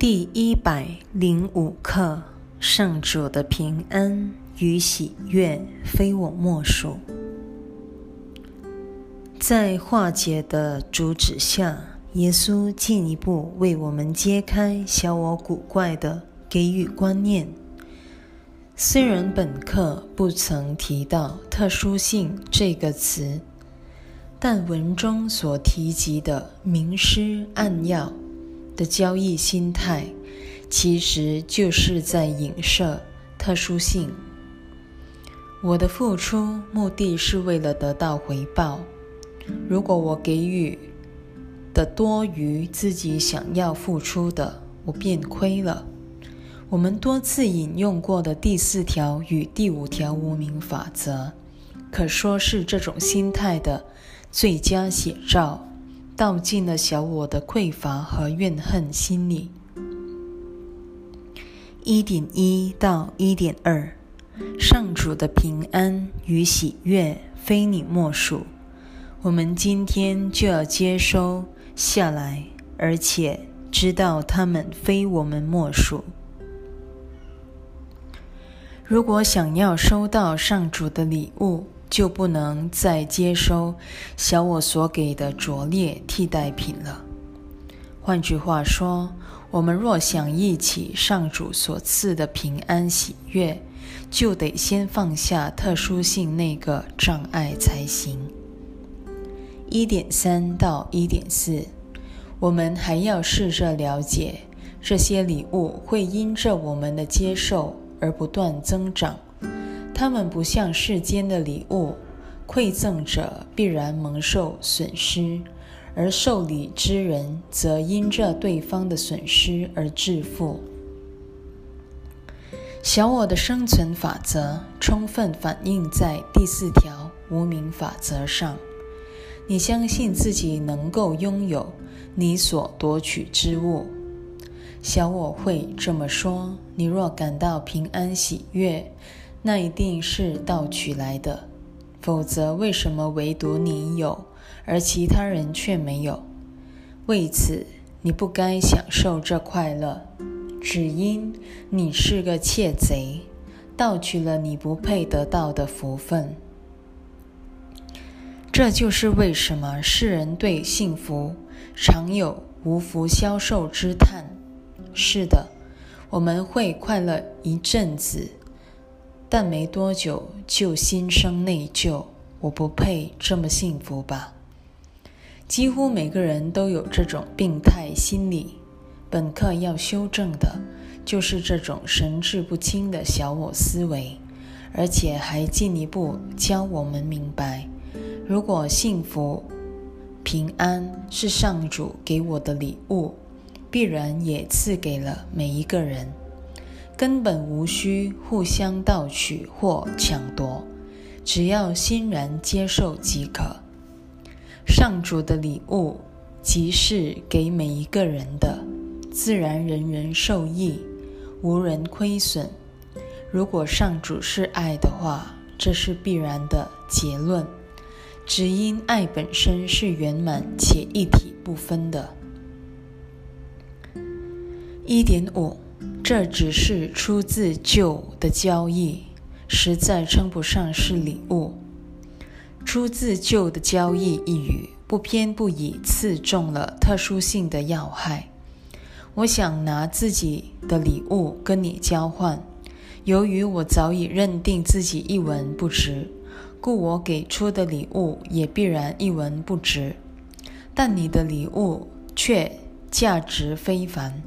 第一百零五课：上主的平安与喜悦，非我莫属。在化解的主旨下，耶稣进一步为我们揭开小我古怪的给予观念。虽然本课不曾提到“特殊性”这个词，但文中所提及的明师暗药。的交易心态，其实就是在影射特殊性。我的付出目的是为了得到回报。如果我给予的多于自己想要付出的，我便亏了。我们多次引用过的第四条与第五条无名法则，可说是这种心态的最佳写照。道尽了小我的匮乏和怨恨心理。一点一到一点二，上主的平安与喜悦非你莫属。我们今天就要接收下来，而且知道他们非我们莫属。如果想要收到上主的礼物，就不能再接收小我所给的拙劣替代品了。换句话说，我们若想忆起上主所赐的平安喜悦，就得先放下特殊性那个障碍才行。一点三到一点四，我们还要试着了解，这些礼物会因着我们的接受而不断增长。他们不像世间的礼物，馈赠者必然蒙受损失，而受礼之人则因这对方的损失而致富。小我的生存法则充分反映在第四条无名法则上。你相信自己能够拥有你所夺取之物，小我会这么说。你若感到平安喜悦。那一定是盗取来的，否则为什么唯独你有，而其他人却没有？为此，你不该享受这快乐，只因你是个窃贼，盗取了你不配得到的福分。这就是为什么世人对幸福常有无福消受之叹。是的，我们会快乐一阵子。但没多久就心生内疚，我不配这么幸福吧？几乎每个人都有这种病态心理。本课要修正的就是这种神志不清的小我思维，而且还进一步教我们明白：如果幸福、平安是上主给我的礼物，必然也赐给了每一个人。根本无需互相盗取或抢夺，只要欣然接受即可。上主的礼物即是给每一个人的，自然人人受益，无人亏损。如果上主是爱的话，这是必然的结论。只因爱本身是圆满且一体不分的。一点五。这只是出自旧的交易，实在称不上是礼物。出自旧的交易一语，不偏不倚，刺中了特殊性的要害。我想拿自己的礼物跟你交换，由于我早已认定自己一文不值，故我给出的礼物也必然一文不值。但你的礼物却价值非凡。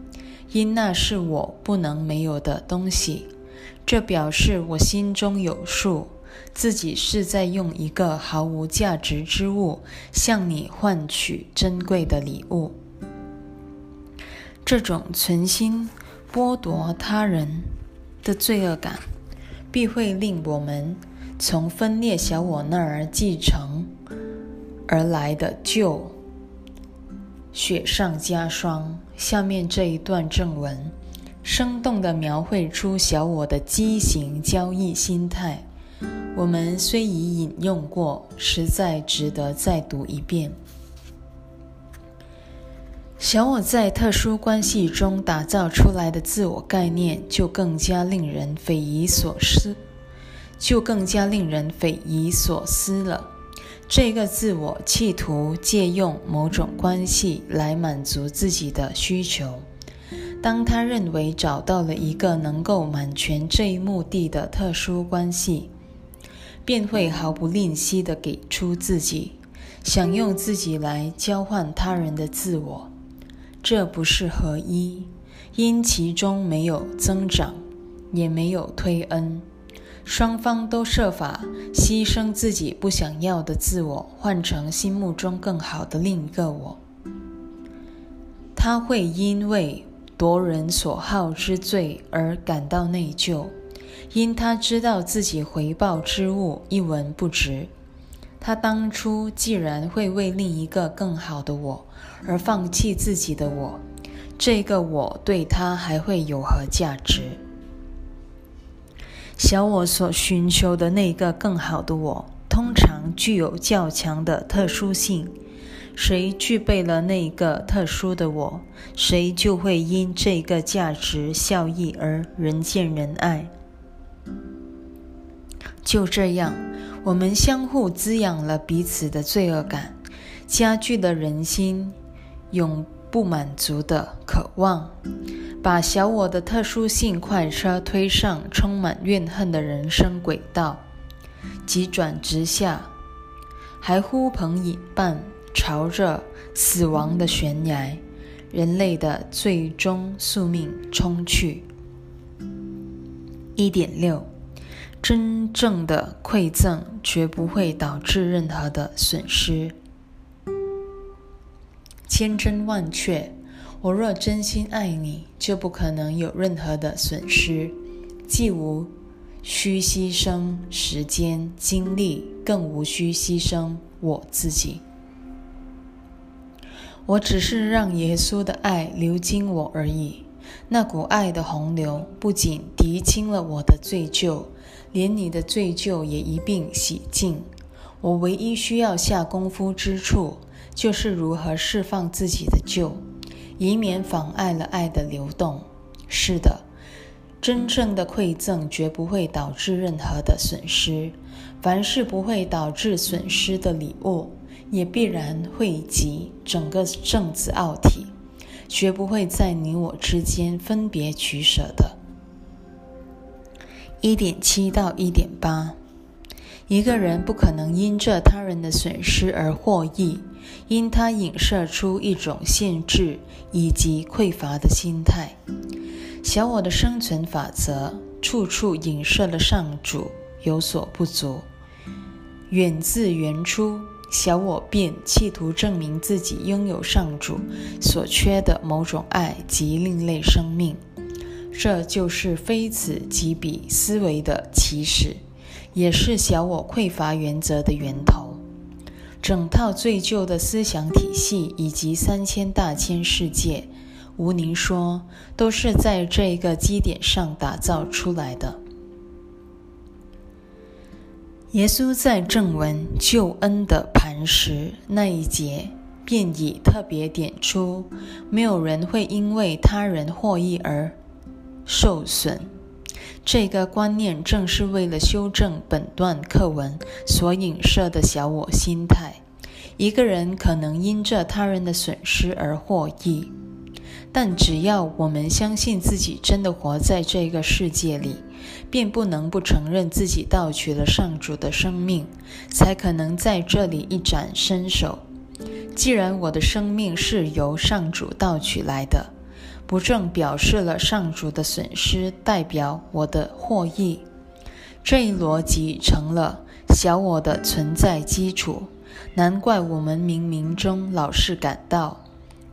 因那是我不能没有的东西，这表示我心中有数，自己是在用一个毫无价值之物向你换取珍贵的礼物。这种存心剥夺他人的罪恶感，必会令我们从分裂小我那儿继承而来的旧。雪上加霜。下面这一段正文，生动地描绘出小我的畸形交易心态。我们虽已引用过，实在值得再读一遍。小我在特殊关系中打造出来的自我概念，就更加令人匪夷所思，就更加令人匪夷所思了。这个自我企图借用某种关系来满足自己的需求。当他认为找到了一个能够满全这一目的的特殊关系，便会毫不吝惜地给出自己，想用自己来交换他人的自我。这不是合一，因其中没有增长，也没有推恩，双方都设法牺牲自己不想要的自我，换成心目中更好的另一个我。他会因为夺人所好之罪而感到内疚，因他知道自己回报之物一文不值。他当初既然会为另一个更好的我而放弃自己的我，这个我对他还会有何价值？小我所寻求的那个更好的我，通常具有较强的特殊性。谁具备了那个特殊的我，谁就会因这个价值效益而人见人爱。就这样。我们相互滋养了彼此的罪恶感，加剧了人心永不满足的渴望，把小我的特殊性快车推上充满怨恨的人生轨道，急转直下，还呼朋引伴朝着死亡的悬崖，人类的最终宿命冲去。一点六。真正的馈赠绝不会导致任何的损失。千真万确，我若真心爱你，就不可能有任何的损失，既无需牺牲时间精力，更无需牺牲我自己。我只是让耶稣的爱流经我而已。那股爱的洪流不仅涤清了我的罪疚。连你的罪疚也一并洗净。我唯一需要下功夫之处，就是如何释放自己的疚，以免妨碍了爱的流动。是的，真正的馈赠绝不会导致任何的损失。凡是不会导致损失的礼物，也必然汇集整个正子奥体，绝不会在你我之间分别取舍的。一点七到一点八，一个人不可能因着他人的损失而获益，因它影射出一种限制以及匮乏的心态。小我的生存法则处处影射了上主有所不足，远自原初，小我便企图证明自己拥有上主所缺的某种爱及另类生命。这就是非此即彼思维的起始，也是小我匮乏原则的源头。整套最旧的思想体系以及三千大千世界，无宁说，都是在这个基点上打造出来的。耶稣在正文救恩的磐石那一节，便已特别点出，没有人会因为他人获益而。受损，这个观念正是为了修正本段课文所影射的小我心态。一个人可能因着他人的损失而获益，但只要我们相信自己真的活在这个世界里，便不能不承认自己盗取了上主的生命，才可能在这里一展身手。既然我的生命是由上主盗取来的。不正表示了上主的损失代表我的获益，这一逻辑成了小我的存在基础。难怪我们冥冥中老是感到，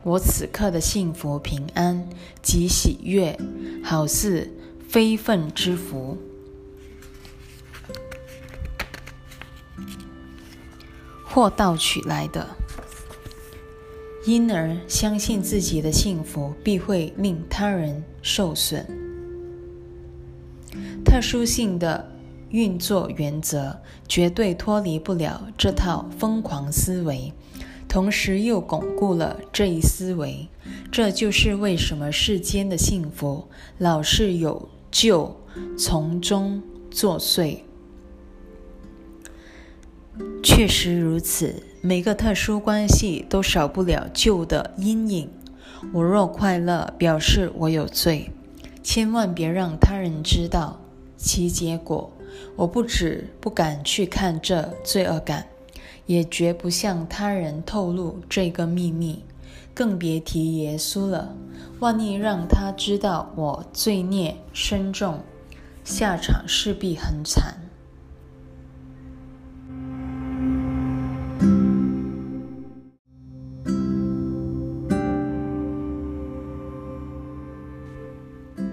我此刻的幸福平安及喜悦，好似非分之福，或盗取来的。因而相信自己的幸福必会令他人受损。特殊性的运作原则绝对脱离不了这套疯狂思维，同时又巩固了这一思维。这就是为什么世间的幸福老是有旧从中作祟。确实如此，每个特殊关系都少不了旧的阴影。我若快乐，表示我有罪，千万别让他人知道。其结果，我不止不敢去看这罪恶感，也绝不向他人透露这个秘密，更别提耶稣了。万一让他知道我罪孽深重，下场势必很惨。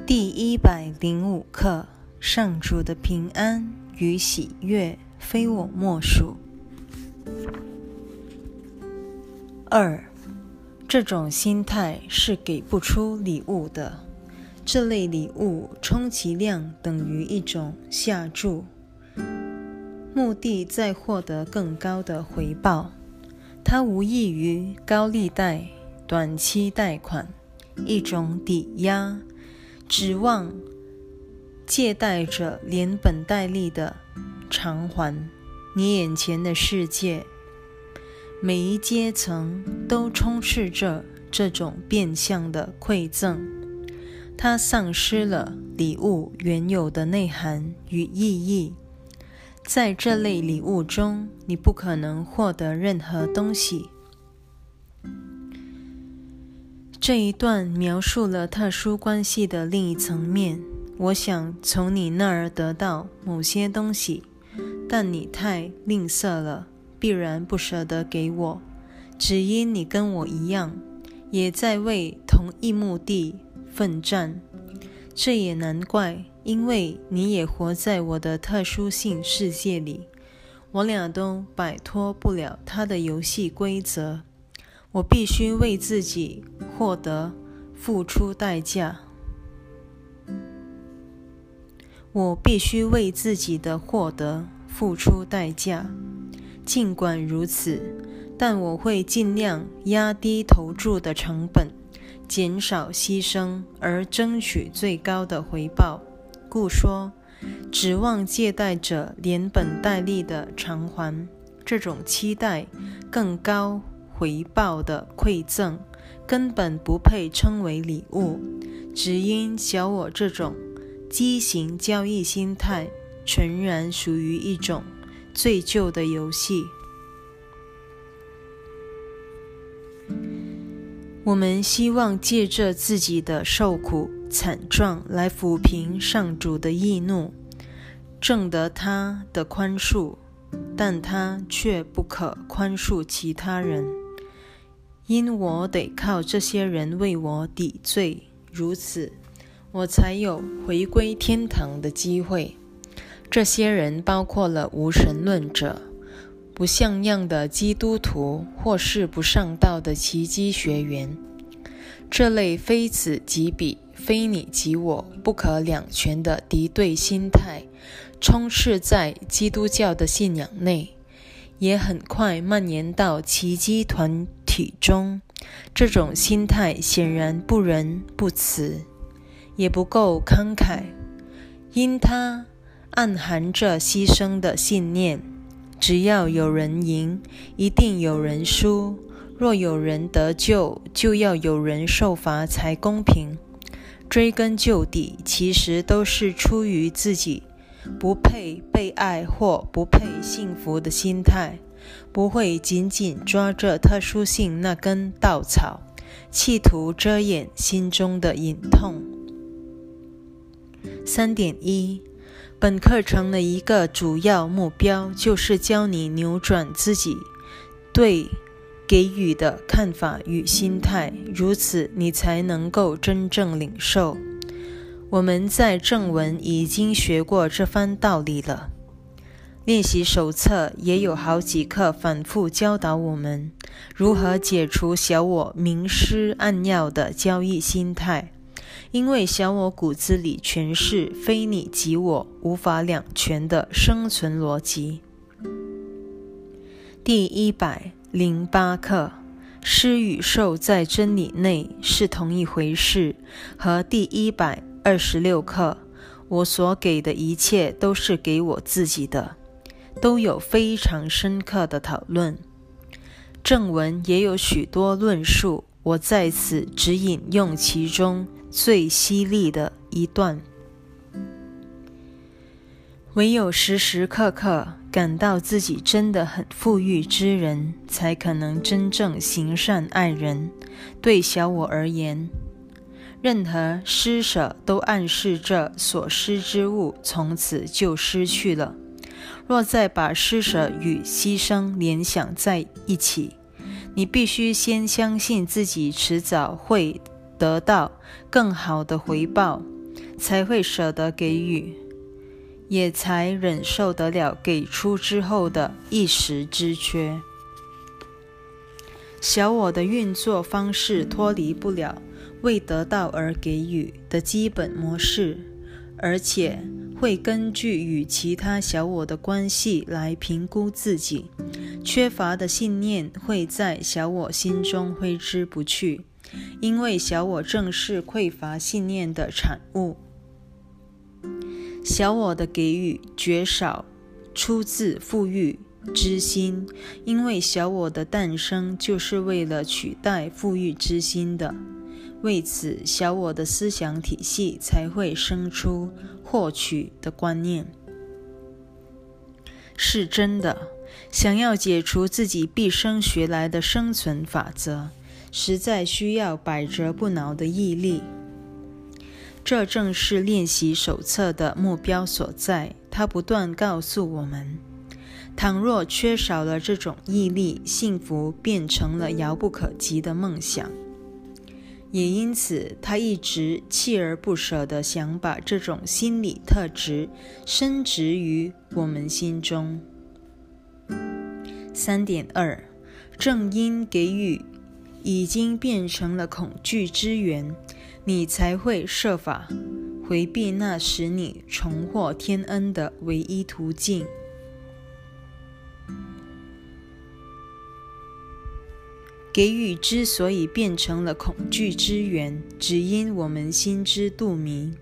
第一百零五课：上主的平安与喜悦，非我莫属。二，这种心态是给不出礼物的。这类礼物充其量等于一种下注，目的在获得更高的回报。它无异于高利贷、短期贷款，一种抵押。指望借贷者连本带利的偿还你眼前的世界，每一阶层都充斥着这种变相的馈赠，它丧失了礼物原有的内涵与意义。在这类礼物中，你不可能获得任何东西。这一段描述了特殊关系的另一层面。我想从你那儿得到某些东西，但你太吝啬了，必然不舍得给我。只因你跟我一样，也在为同一目的奋战。这也难怪，因为你也活在我的特殊性世界里。我俩都摆脱不了他的游戏规则。我必须为自己获得付出代价。我必须为自己的获得付出代价。尽管如此，但我会尽量压低投注的成本，减少牺牲，而争取最高的回报。故说，指望借贷者连本带利的偿还，这种期待更高。回报的馈赠根本不配称为礼物，只因小我这种畸形交易心态，纯然属于一种最旧的游戏。我们希望借着自己的受苦惨状来抚平上主的易怒，挣得他的宽恕，但他却不可宽恕其他人。因我得靠这些人为我抵罪，如此，我才有回归天堂的机会。这些人包括了无神论者、不像样的基督徒，或是不上道的奇迹学员。这类非此即彼、非你即我、不可两全的敌对心态，充斥在基督教的信仰内。也很快蔓延到奇迹团体中。这种心态显然不仁不慈，也不够慷慨，因它暗含着牺牲的信念：只要有人赢，一定有人输；若有人得救，就要有人受罚才公平。追根究底，其实都是出于自己。不配被爱或不配幸福的心态，不会紧紧抓着特殊性那根稻草，企图遮掩心中的隐痛。三点一，本课程的一个主要目标就是教你扭转自己对给予的看法与心态，如此你才能够真正领受。我们在正文已经学过这番道理了。练习手册也有好几课反复教导我们如何解除小我明施暗要的交易心态，因为小我骨子里全是非你即我、无法两全的生存逻辑。第一百零八课。施与受在真理内是同一回事，和第一百二十六课，我所给的一切都是给我自己的，都有非常深刻的讨论。正文也有许多论述，我在此只引用其中最犀利的一段。唯有时时刻刻。感到自己真的很富裕之人，才可能真正行善爱人。对小我而言，任何施舍都暗示着所施之物从此就失去了。若再把施舍与牺牲联想在一起，你必须先相信自己迟早会得到更好的回报，才会舍得给予。也才忍受得了给出之后的一时之缺。小我的运作方式脱离不了为得到而给予的基本模式，而且会根据与其他小我的关系来评估自己。缺乏的信念会在小我心中挥之不去，因为小我正是匮乏信念的产物。小我的给予绝少出自富裕之心，因为小我的诞生就是为了取代富裕之心的。为此，小我的思想体系才会生出获取的观念。是真的，想要解除自己毕生学来的生存法则，实在需要百折不挠的毅力。这正是练习手册的目标所在。它不断告诉我们：倘若缺少了这种毅力，幸福变成了遥不可及的梦想。也因此，他一直锲而不舍地想把这种心理特质深植于我们心中。三点二，正因给予已经变成了恐惧之源。你才会设法回避那使你重获天恩的唯一途径。给予之所以变成了恐惧之源，只因我们心知肚明，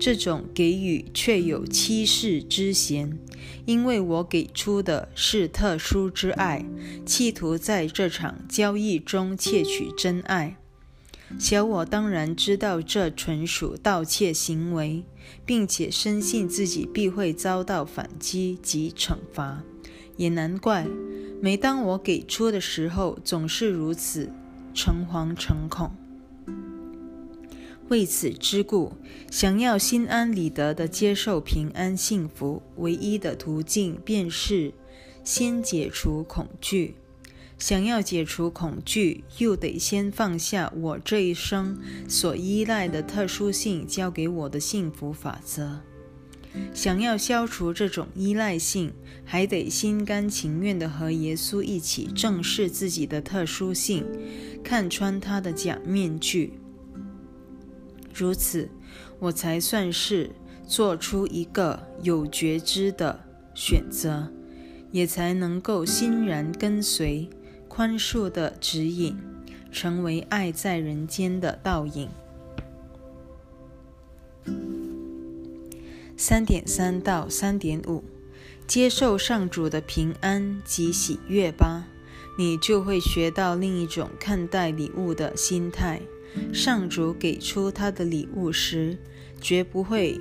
这种给予却有欺世之嫌，因为我给出的是特殊之爱，企图在这场交易中窃取真爱。小我当然知道这纯属盗窃行为，并且深信自己必会遭到反击及惩罚，也难怪，每当我给出的时候，总是如此诚惶诚恐。为此之故，想要心安理得地接受平安幸福，唯一的途径便是先解除恐惧。想要解除恐惧，又得先放下我这一生所依赖的特殊性交给我的幸福法则。想要消除这种依赖性，还得心甘情愿地和耶稣一起正视自己的特殊性，看穿他的假面具。如此，我才算是做出一个有觉知的选择，也才能够欣然跟随。宽恕的指引，成为爱在人间的倒影。三点三到三点五，接受上主的平安及喜悦吧，你就会学到另一种看待礼物的心态。上主给出他的礼物时，绝不会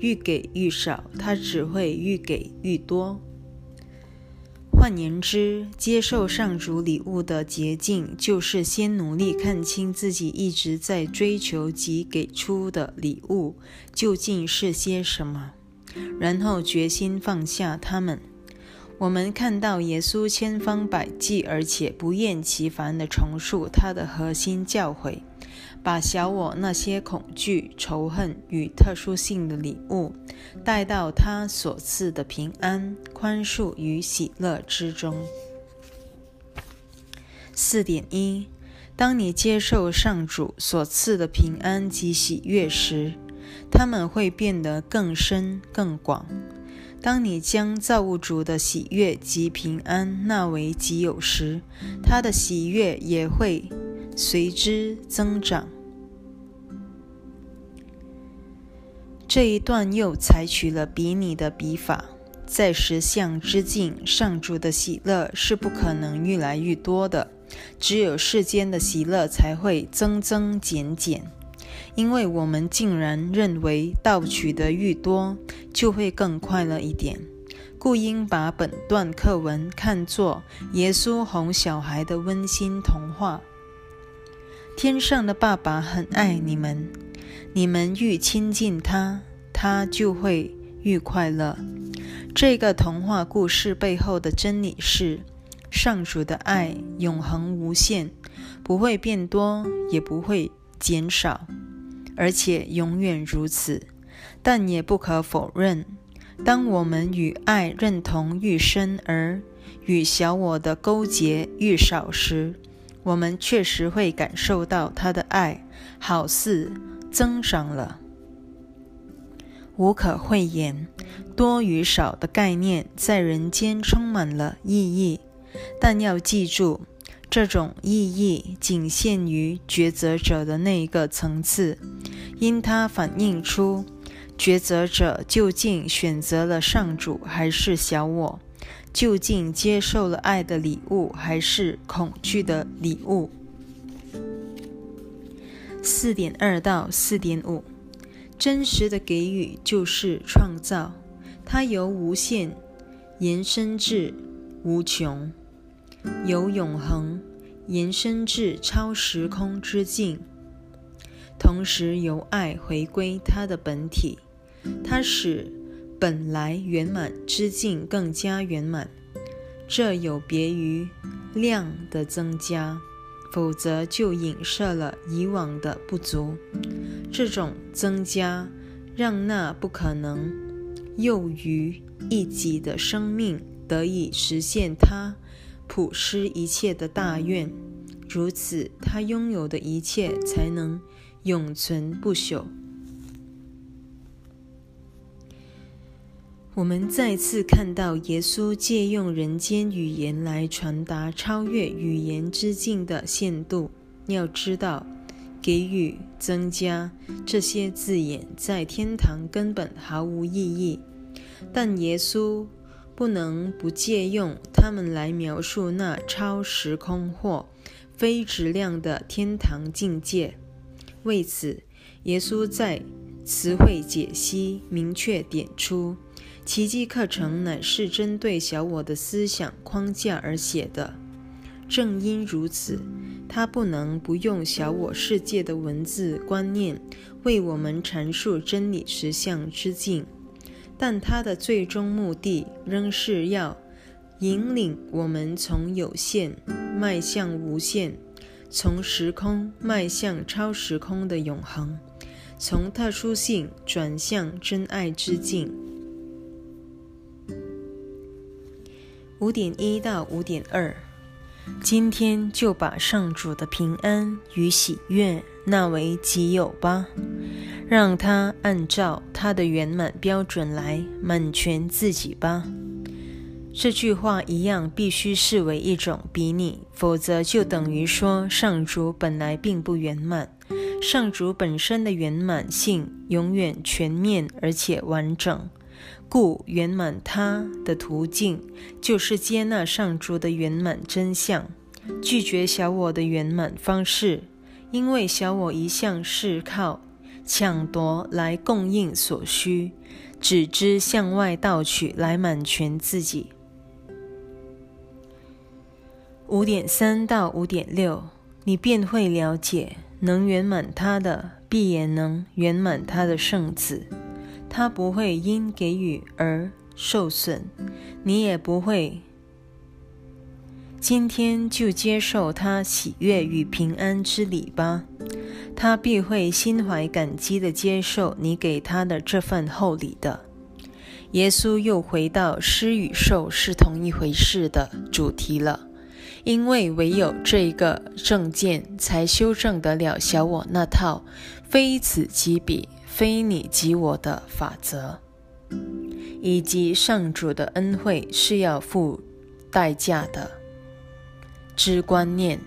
愈给愈少，他只会愈给愈多。换言之，接受上主礼物的捷径，就是先努力看清自己一直在追求及给出的礼物究竟是些什么，然后决心放下它们。我们看到耶稣千方百计而且不厌其烦地重述他的核心教诲。把小我那些恐惧、仇恨与特殊性的礼物带到他所赐的平安、宽恕与喜乐之中。四点一，当你接受上主所赐的平安及喜悦时，他们会变得更深更广。当你将造物主的喜悦及平安纳为己有时，他的喜悦也会随之增长。这一段又采取了比拟的笔法，在实相之境，上主的喜乐是不可能愈来愈多的，只有世间的喜乐才会增增减减。因为我们竟然认为盗取的愈多，就会更快乐一点，故应把本段课文看作耶稣哄小孩的温馨童话。天上的爸爸很爱你们，你们愈亲近他，他就会愈快乐。这个童话故事背后的真理是：上主的爱永恒无限，不会变多，也不会减少。而且永远如此，但也不可否认，当我们与爱认同愈深，而与小我的勾结愈少时，我们确实会感受到他的爱好似增长了。无可讳言，多与少的概念在人间充满了意义，但要记住。这种意义仅限于抉择者的那一个层次，因它反映出抉择者究竟选择了上主还是小我，究竟接受了爱的礼物还是恐惧的礼物。四点二到四点五，真实的给予就是创造，它由无限延伸至无穷。由永恒延伸至超时空之境，同时由爱回归它的本体，它使本来圆满之境更加圆满。这有别于量的增加，否则就影射了以往的不足。这种增加让那不可能囿于一己的生命得以实现它。普施一切的大愿，如此，他拥有的一切才能永存不朽。我们再次看到耶稣借用人间语言来传达超越语言之境的限度。要知道，给予、增加这些字眼在天堂根本毫无意义，但耶稣。不能不借用它们来描述那超时空或非质量的天堂境界。为此，耶稣在词汇解析明确点出，奇迹课程乃是针对小我的思想框架而写的。正因如此，它不能不用小我世界的文字观念为我们阐述真理实相之境。但它的最终目的仍是要引领我们从有限迈向无限，从时空迈向超时空的永恒，从特殊性转向真爱之境。五点一到五点二，今天就把上主的平安与喜悦纳为己有吧。让他按照他的圆满标准来满全自己吧。这句话一样必须视为一种比拟，否则就等于说上主本来并不圆满。上主本身的圆满性永远全面而且完整，故圆满他的途径就是接纳上主的圆满真相，拒绝小我的圆满方式，因为小我一向是靠。抢夺来供应所需，只知向外盗取来满全自己。五点三到五点六，你便会了解，能圆满他的，必也能圆满他的圣子。他不会因给予而受损，你也不会。今天就接受他喜悦与平安之礼吧。他必会心怀感激地接受你给他的这份厚礼的。耶稣又回到施与受是同一回事的主题了，因为唯有这个证件才修正得了小我那套非此即彼、非你即我的法则。以及上主的恩惠是要付代价的之观念。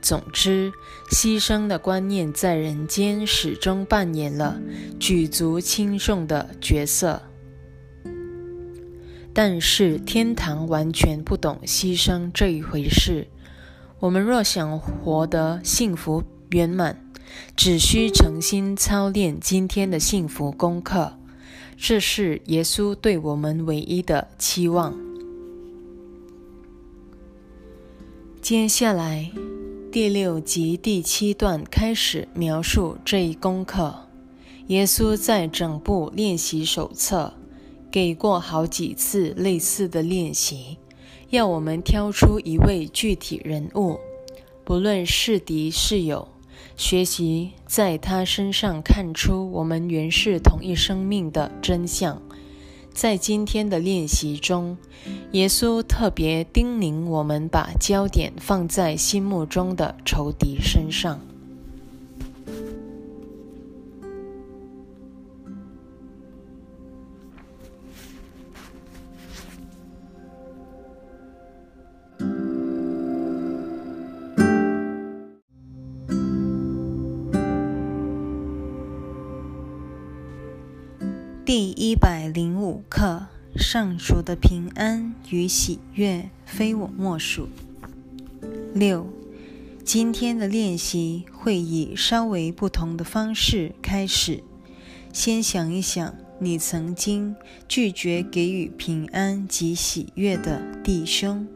总之，牺牲的观念在人间始终扮演了举足轻重的角色。但是，天堂完全不懂牺牲这一回事。我们若想活得幸福圆满，只需诚心操练今天的幸福功课。这是耶稣对我们唯一的期望。接下来。第六及第七段开始描述这一功课。耶稣在整部练习手册给过好几次类似的练习，要我们挑出一位具体人物，不论是敌是友，学习在他身上看出我们原是同一生命的真相。在今天的练习中，耶稣特别叮咛我们把焦点放在心目中的仇敌身上。第一百零五课：上主的平安与喜悦非我莫属。六，今天的练习会以稍微不同的方式开始。先想一想，你曾经拒绝给予平安及喜悦的弟兄，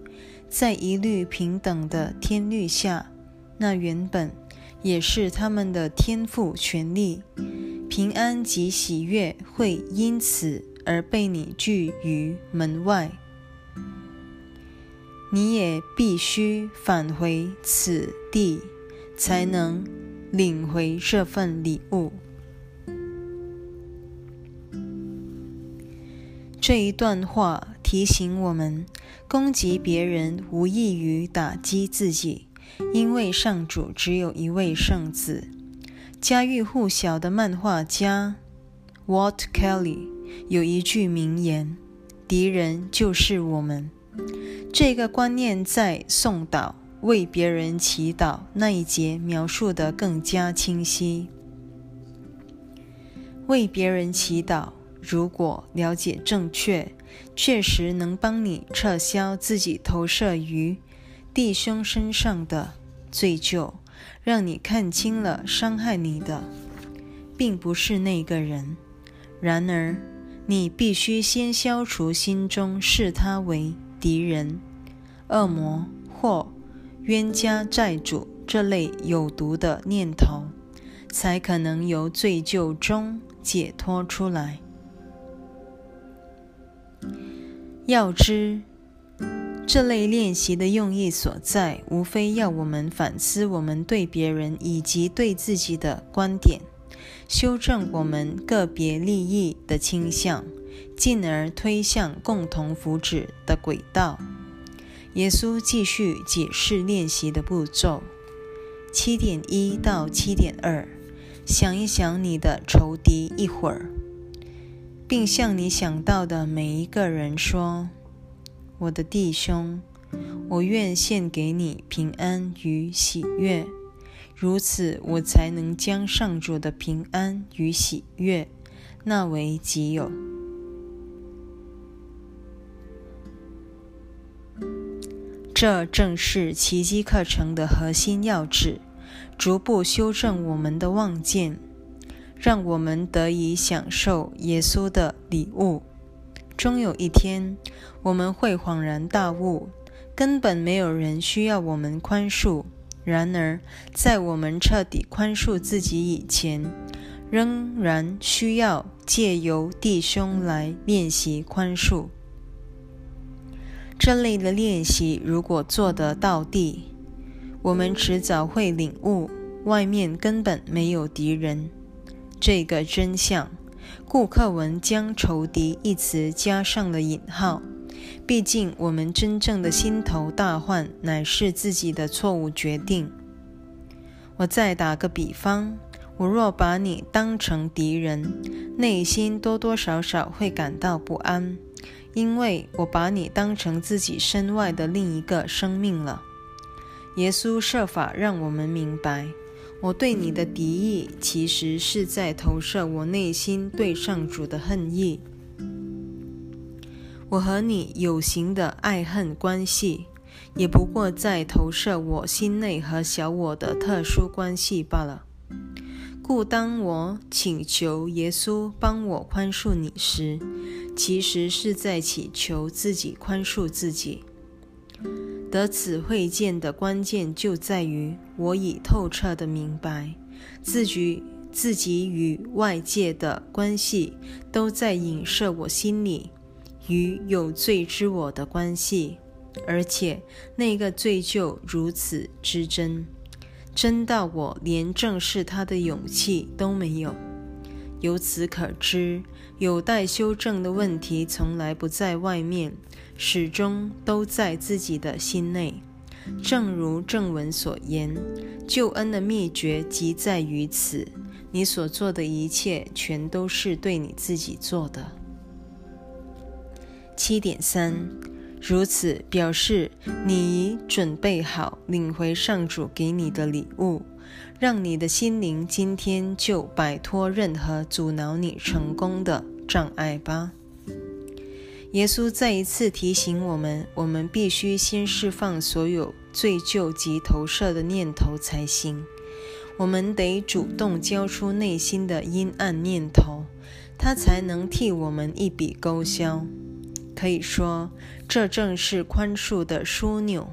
在一律平等的天律下，那原本也是他们的天赋权利。平安及喜悦会因此而被你拒于门外，你也必须返回此地，才能领回这份礼物。这一段话提醒我们：攻击别人无异于打击自己，因为上主只有一位圣子。家喻户晓的漫画家 Walt Kelly 有一句名言：“敌人就是我们。”这个观念在送祷为别人祈祷那一节描述得更加清晰。为别人祈祷，如果了解正确，确实能帮你撤销自己投射于弟兄身上的罪疚。让你看清了，伤害你的并不是那个人。然而，你必须先消除心中视他为敌人、恶魔或冤家债主这类有毒的念头，才可能由罪疚中解脱出来。要知。这类练习的用意所在，无非要我们反思我们对别人以及对自己的观点，修正我们个别利益的倾向，进而推向共同福祉的轨道。耶稣继续解释练习的步骤：七点一到七点二，想一想你的仇敌一会儿，并向你想到的每一个人说。我的弟兄，我愿献给你平安与喜悦，如此我才能将上主的平安与喜悦纳为己有。这正是奇迹课程的核心要旨：逐步修正我们的望见，让我们得以享受耶稣的礼物。终有一天，我们会恍然大悟，根本没有人需要我们宽恕。然而，在我们彻底宽恕自己以前，仍然需要借由弟兄来练习宽恕。这类的练习如果做得到地，我们迟早会领悟，外面根本没有敌人这个真相。顾克文将“仇敌”一词加上了引号，毕竟我们真正的心头大患乃是自己的错误决定。我再打个比方，我若把你当成敌人，内心多多少少会感到不安，因为我把你当成自己身外的另一个生命了。耶稣设法让我们明白，我对你的敌意，其实是在投射我内心对上主的恨意。我和你有形的爱恨关系，也不过在投射我心内和小我的特殊关系罢了。故当我请求耶稣帮我宽恕你时，其实是在祈求自己宽恕自己。得此会见的关键就在于，我已透彻的明白，自己自己与外界的关系都在影射我心里与有罪之我的关系，而且那个罪就如此之真。真到我连正视他的勇气都没有。由此可知，有待修正的问题从来不在外面，始终都在自己的心内。正如正文所言，救恩的秘诀即在于此。你所做的一切，全都是对你自己做的。七点三。如此表示，你已准备好领回上主给你的礼物，让你的心灵今天就摆脱任何阻挠你成功的障碍吧。耶稣再一次提醒我们：我们必须先释放所有罪疚及投射的念头才行。我们得主动交出内心的阴暗念头，它才能替我们一笔勾销。可以说，这正是宽恕的枢纽，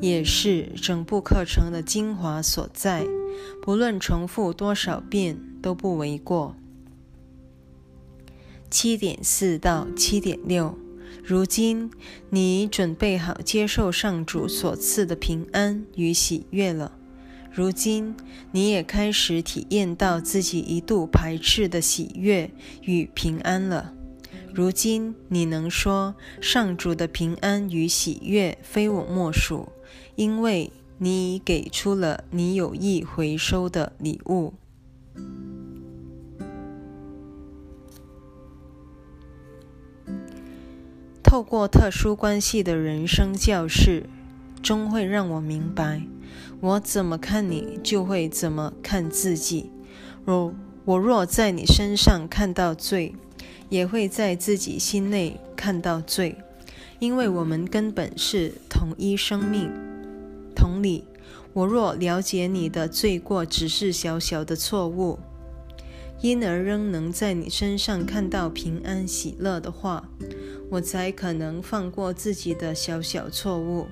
也是整部课程的精华所在。不论重复多少遍都不为过。七点四到七点六，如今你准备好接受上主所赐的平安与喜悦了。如今你也开始体验到自己一度排斥的喜悦与平安了。如今你能说上主的平安与喜悦非我莫属，因为你已给出了你有意回收的礼物。透过特殊关系的人生教室，终会让我明白：我怎么看你，就会怎么看自己。若我若在你身上看到罪，也会在自己心内看到罪，因为我们根本是同一生命。同理，我若了解你的罪过只是小小的错误，因而仍能在你身上看到平安喜乐的话，我才可能放过自己的小小错误，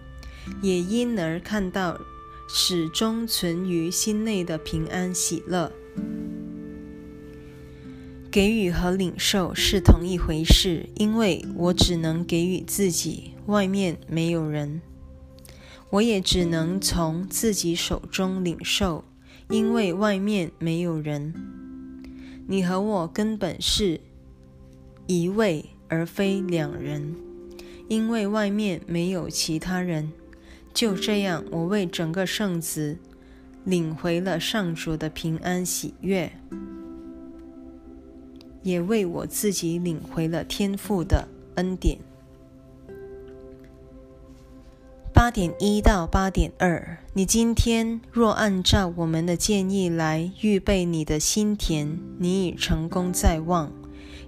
也因而看到始终存于心内的平安喜乐。给予和领受是同一回事，因为我只能给予自己，外面没有人；我也只能从自己手中领受，因为外面没有人。你和我根本是一位，而非两人，因为外面没有其他人。就这样，我为整个圣子领回了上主的平安喜悦。也为我自己领回了天父的恩典。八点一到八点二，你今天若按照我们的建议来预备你的心田，你已成功在望，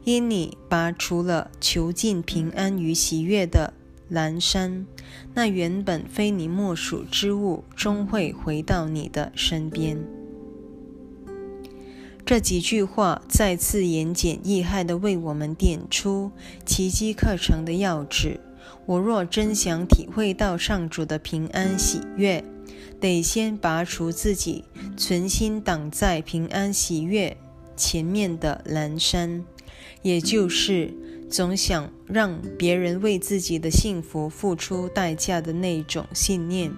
因你拔除了囚禁平安与喜悦的阑珊，那原本非你莫属之物，终会回到你的身边。这几句话再次言简意赅地为我们点出奇迹课程的要旨。我若真想体会到上主的平安喜悦，得先拔除自己存心挡在平安喜悦前面的阑珊，也就是总想让别人为自己的幸福付出代价的那种信念。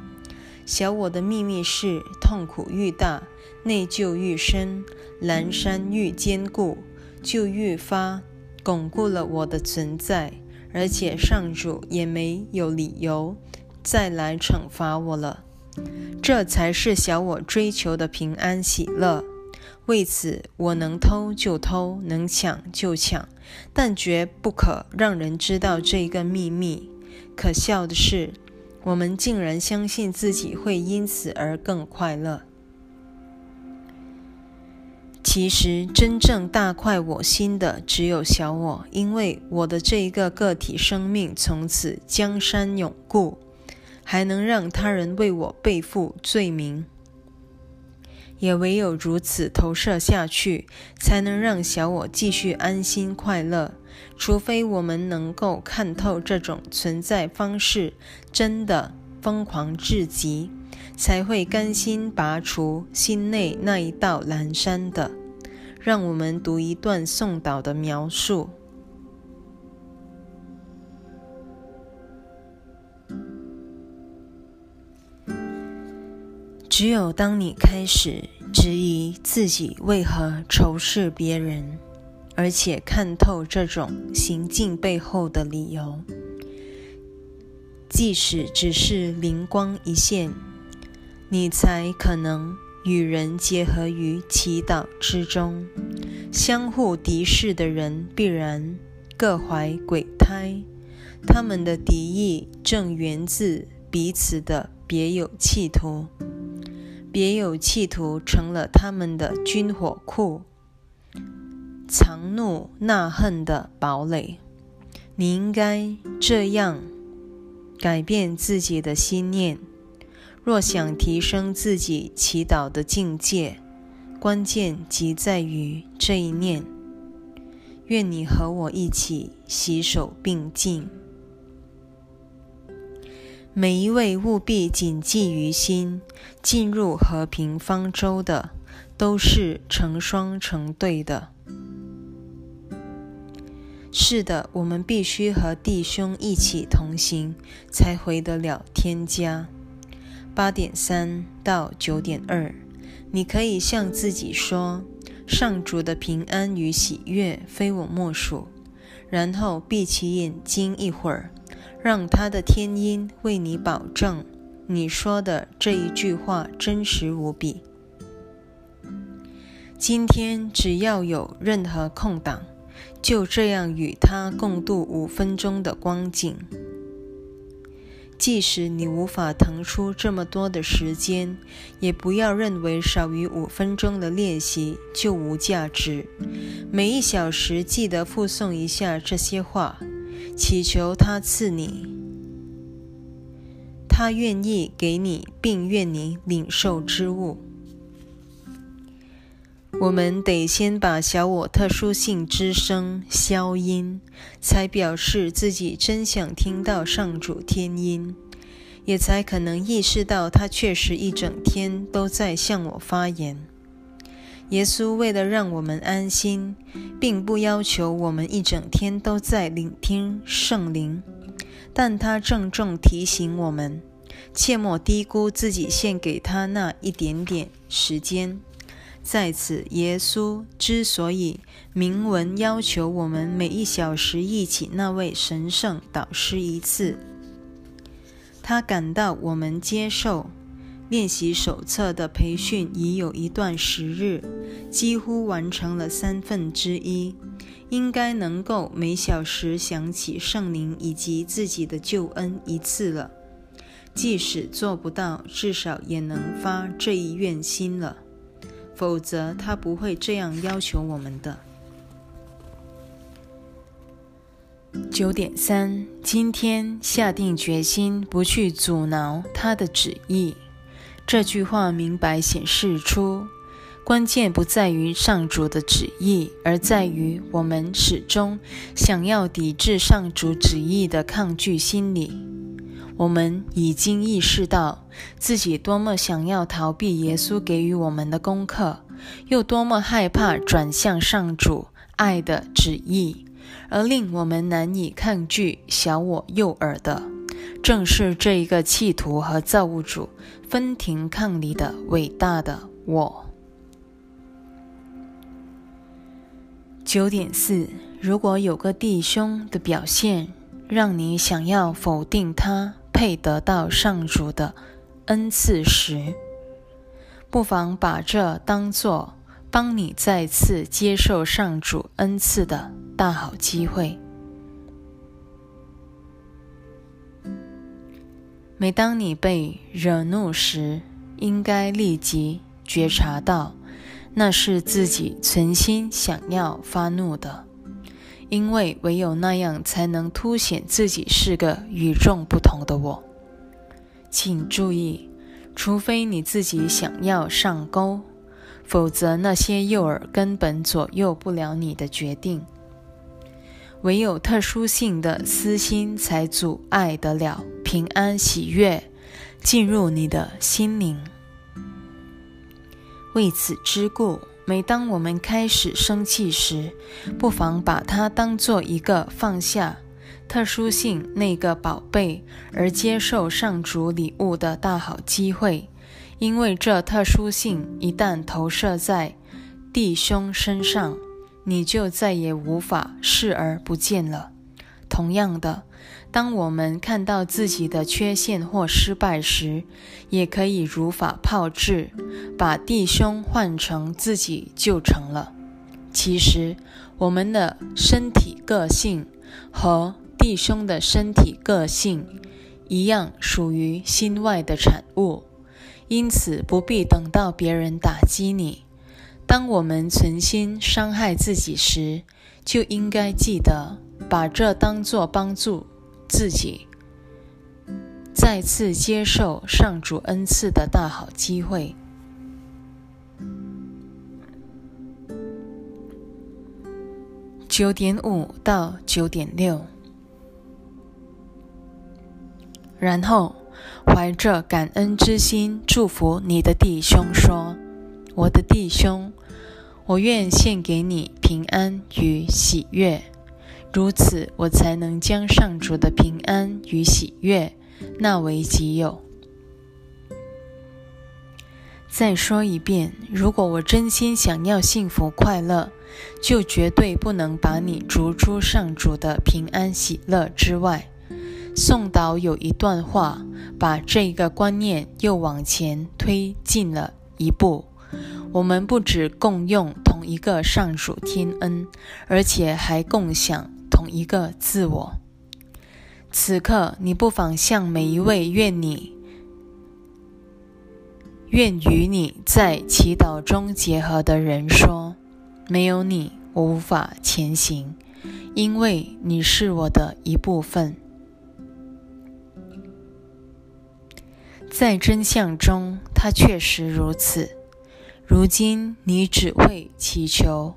小我的秘密是：痛苦愈大，内疚愈深，阑珊愈坚固，就愈发巩固了我的存在。而且上主也没有理由再来惩罚我了。这才是小我追求的平安喜乐。为此，我能偷就偷，能抢就抢，但绝不可让人知道这个秘密。可笑的是，我们竟然相信自己会因此而更快乐。其实，真正大快我心的只有小我，因为我的这一个个体生命从此江山永固，还能让他人为我背负罪名。也唯有如此投射下去，才能让小我继续安心快乐。除非我们能够看透这种存在方式，真的疯狂至极。才会甘心拔除心内那一道阑珊的。让我们读一段宋导的描述：只有当你开始质疑自己为何仇视别人，而且看透这种行径背后的理由，即使只是灵光一现。你才可能与人结合于祈祷之中。相互敌视的人必然各怀鬼胎，他们的敌意正源自彼此的别有企图。别有企图成了他们的军火库，藏怒纳恨的堡垒。你应该这样改变自己的心念。若想提升自己祈祷的境界，关键即在于这一念。愿你和我一起携手并进。每一位务必谨记于心，进入和平方舟的，都是成双成对的。是的，我们必须和弟兄一起同行，才回得了天家。八点三到九点二，你可以向自己说：“上主的平安与喜悦非我莫属。”然后闭起眼睛一会儿，让他的天音为你保证你说的这一句话真实无比。今天只要有任何空档，就这样与他共度五分钟的光景。即使你无法腾出这么多的时间，也不要认为少于五分钟的练习就无价值。每一小时记得附送一下这些话，祈求他赐你，他愿意给你，并愿你领受之物。我们得先把小我特殊性之声消音，才表示自己真想听到上主天音，也才可能意识到他确实一整天都在向我发言。耶稣为了让我们安心，并不要求我们一整天都在聆听圣灵，但他郑重提醒我们，切莫低估自己献给他那一点点时间。在此，耶稣之所以明文要求我们每一小时忆起那位神圣导师一次，他感到我们接受练习手册的培训已有一段时日，几乎完成了三分之一，应该能够每小时想起圣灵以及自己的救恩一次了。即使做不到，至少也能发这一愿心了。否则，他不会这样要求我们的。九点三，今天下定决心不去阻挠他的旨意。这句话明白显示出，关键不在于上主的旨意，而在于我们始终想要抵制上主旨意的抗拒心理。我们已经意识到自己多么想要逃避耶稣给予我们的功课，又多么害怕转向上主爱的旨意，而令我们难以抗拒小我诱饵的，正是这一个企图和造物主分庭抗礼的伟大的我。九点四，如果有个弟兄的表现让你想要否定他。配得到上主的恩赐时，不妨把这当作帮你再次接受上主恩赐的大好机会。每当你被惹怒时，应该立即觉察到，那是自己存心想要发怒的，因为唯有那样才能凸显自己是个与众不同的我。请注意，除非你自己想要上钩，否则那些诱饵根本左右不了你的决定。唯有特殊性的私心才阻碍得了平安喜悦进入你的心灵。为此之故，每当我们开始生气时，不妨把它当做一个放下特殊性那个宝贝而接受上主礼物的大好机会，因为这特殊性一旦投射在弟兄身上。你就再也无法视而不见了。同样的，当我们看到自己的缺陷或失败时，也可以如法炮制，把弟兄换成自己就成了。其实，我们的身体个性和弟兄的身体个性一样，属于心外的产物，因此不必等到别人打击你。当我们存心伤害自己时，就应该记得把这当作帮助自己再次接受上主恩赐的大好机会。九点五到九点六，然后怀着感恩之心祝福你的弟兄说。我的弟兄，我愿献给你平安与喜悦，如此我才能将上主的平安与喜悦纳为己有。再说一遍，如果我真心想要幸福快乐，就绝对不能把你逐出上主的平安喜乐之外。宋导有一段话，把这个观念又往前推进了一步。我们不只共用同一个上主天恩，而且还共享同一个自我。此刻，你不妨向每一位愿你、愿与你在祈祷中结合的人说：“没有你，我无法前行，因为你是我的一部分。”在真相中，它确实如此。如今你只会祈求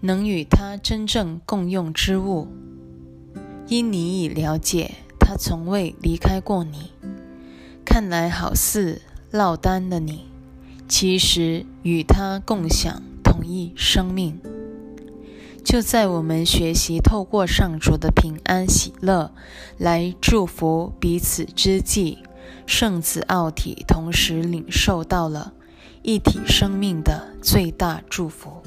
能与他真正共用之物，因你已了解他从未离开过你。看来好似落单的你，其实与他共享同一生命。就在我们学习透过上主的平安喜乐来祝福彼此之际，圣子奥体同时领受到了。一体生命的最大祝福。